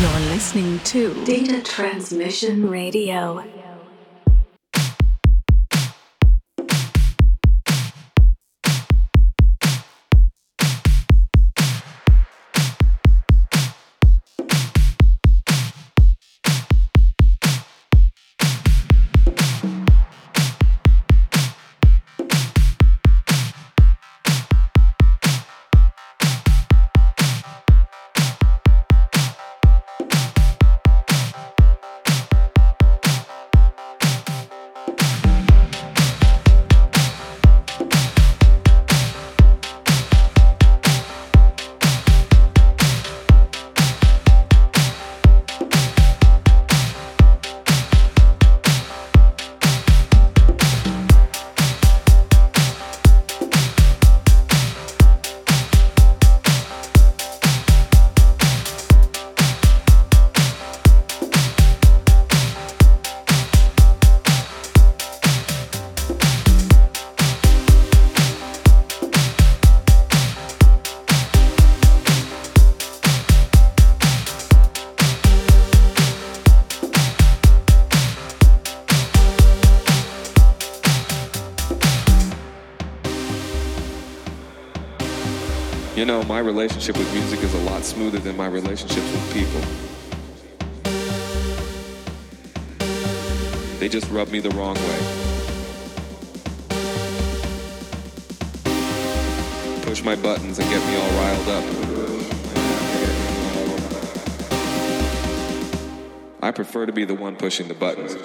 You're listening to Data Transmission Radio. My relationship with music is a lot smoother than my relationships with people. They just rub me the wrong way. Push my buttons and get me all riled up. I prefer to be the one pushing the buttons.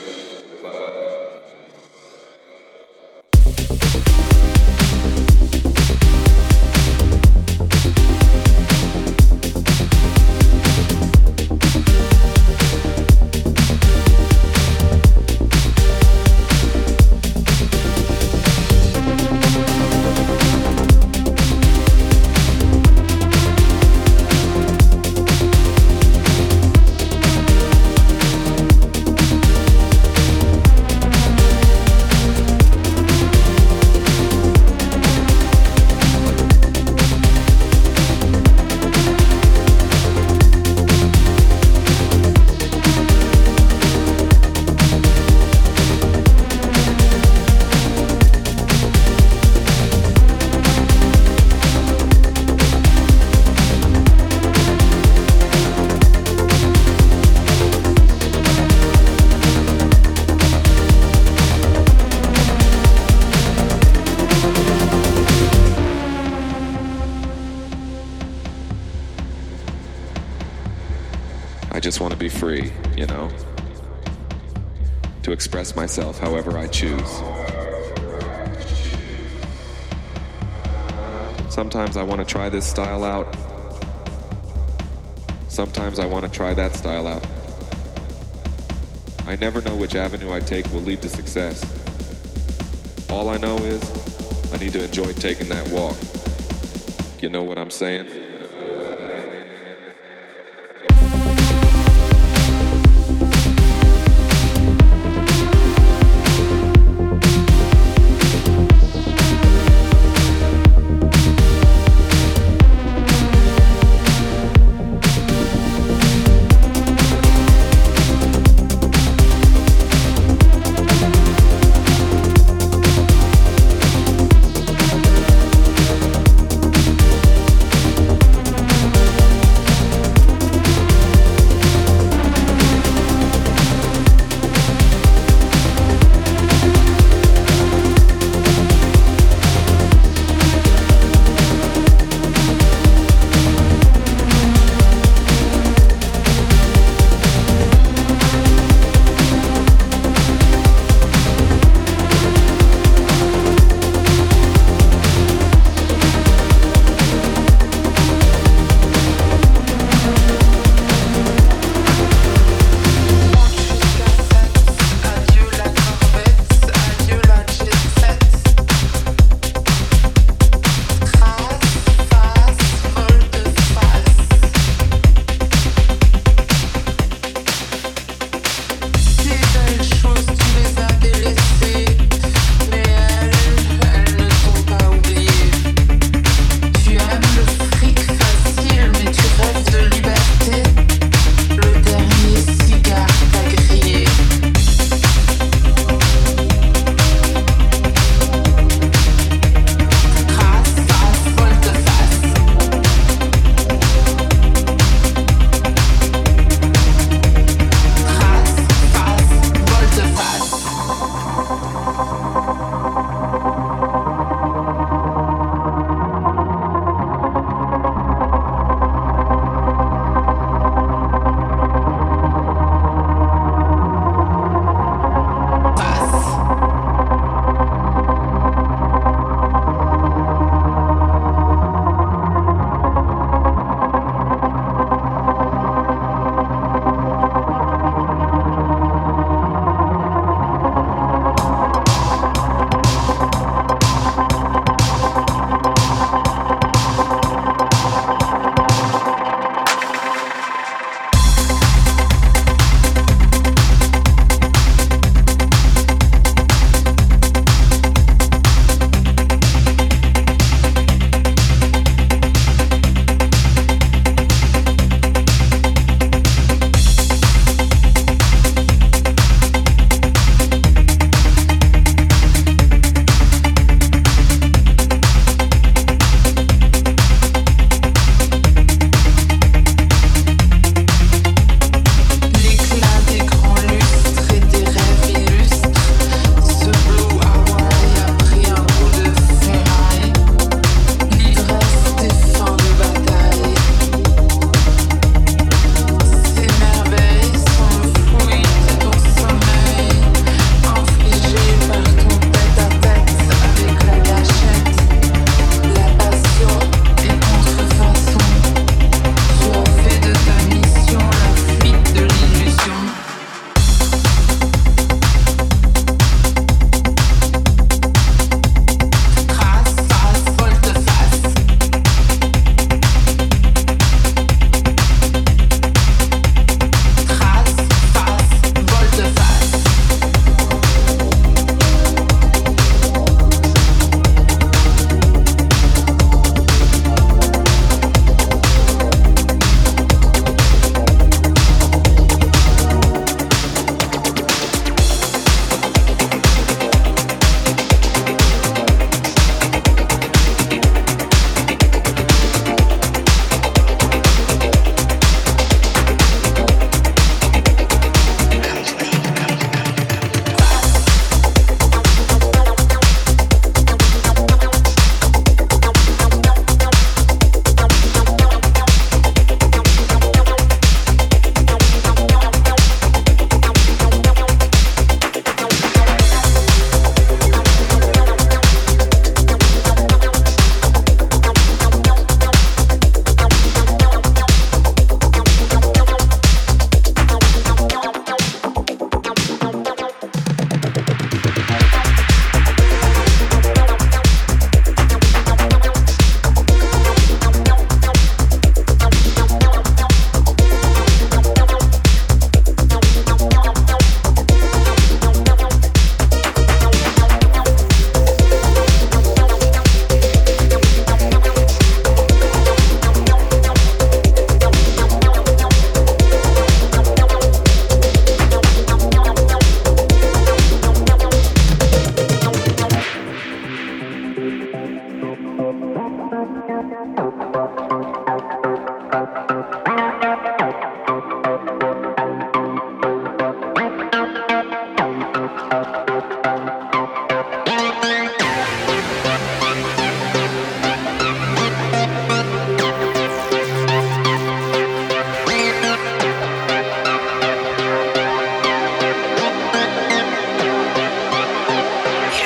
However I choose. Sometimes I want to try this style out. Sometimes I want to try that style out. I never know which avenue I take will lead to success. All I know is I need to enjoy taking that walk. You know what I'm saying?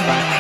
Bye.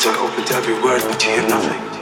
Ears are open to every word, but you hear nothing.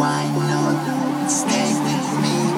Why not stay with me?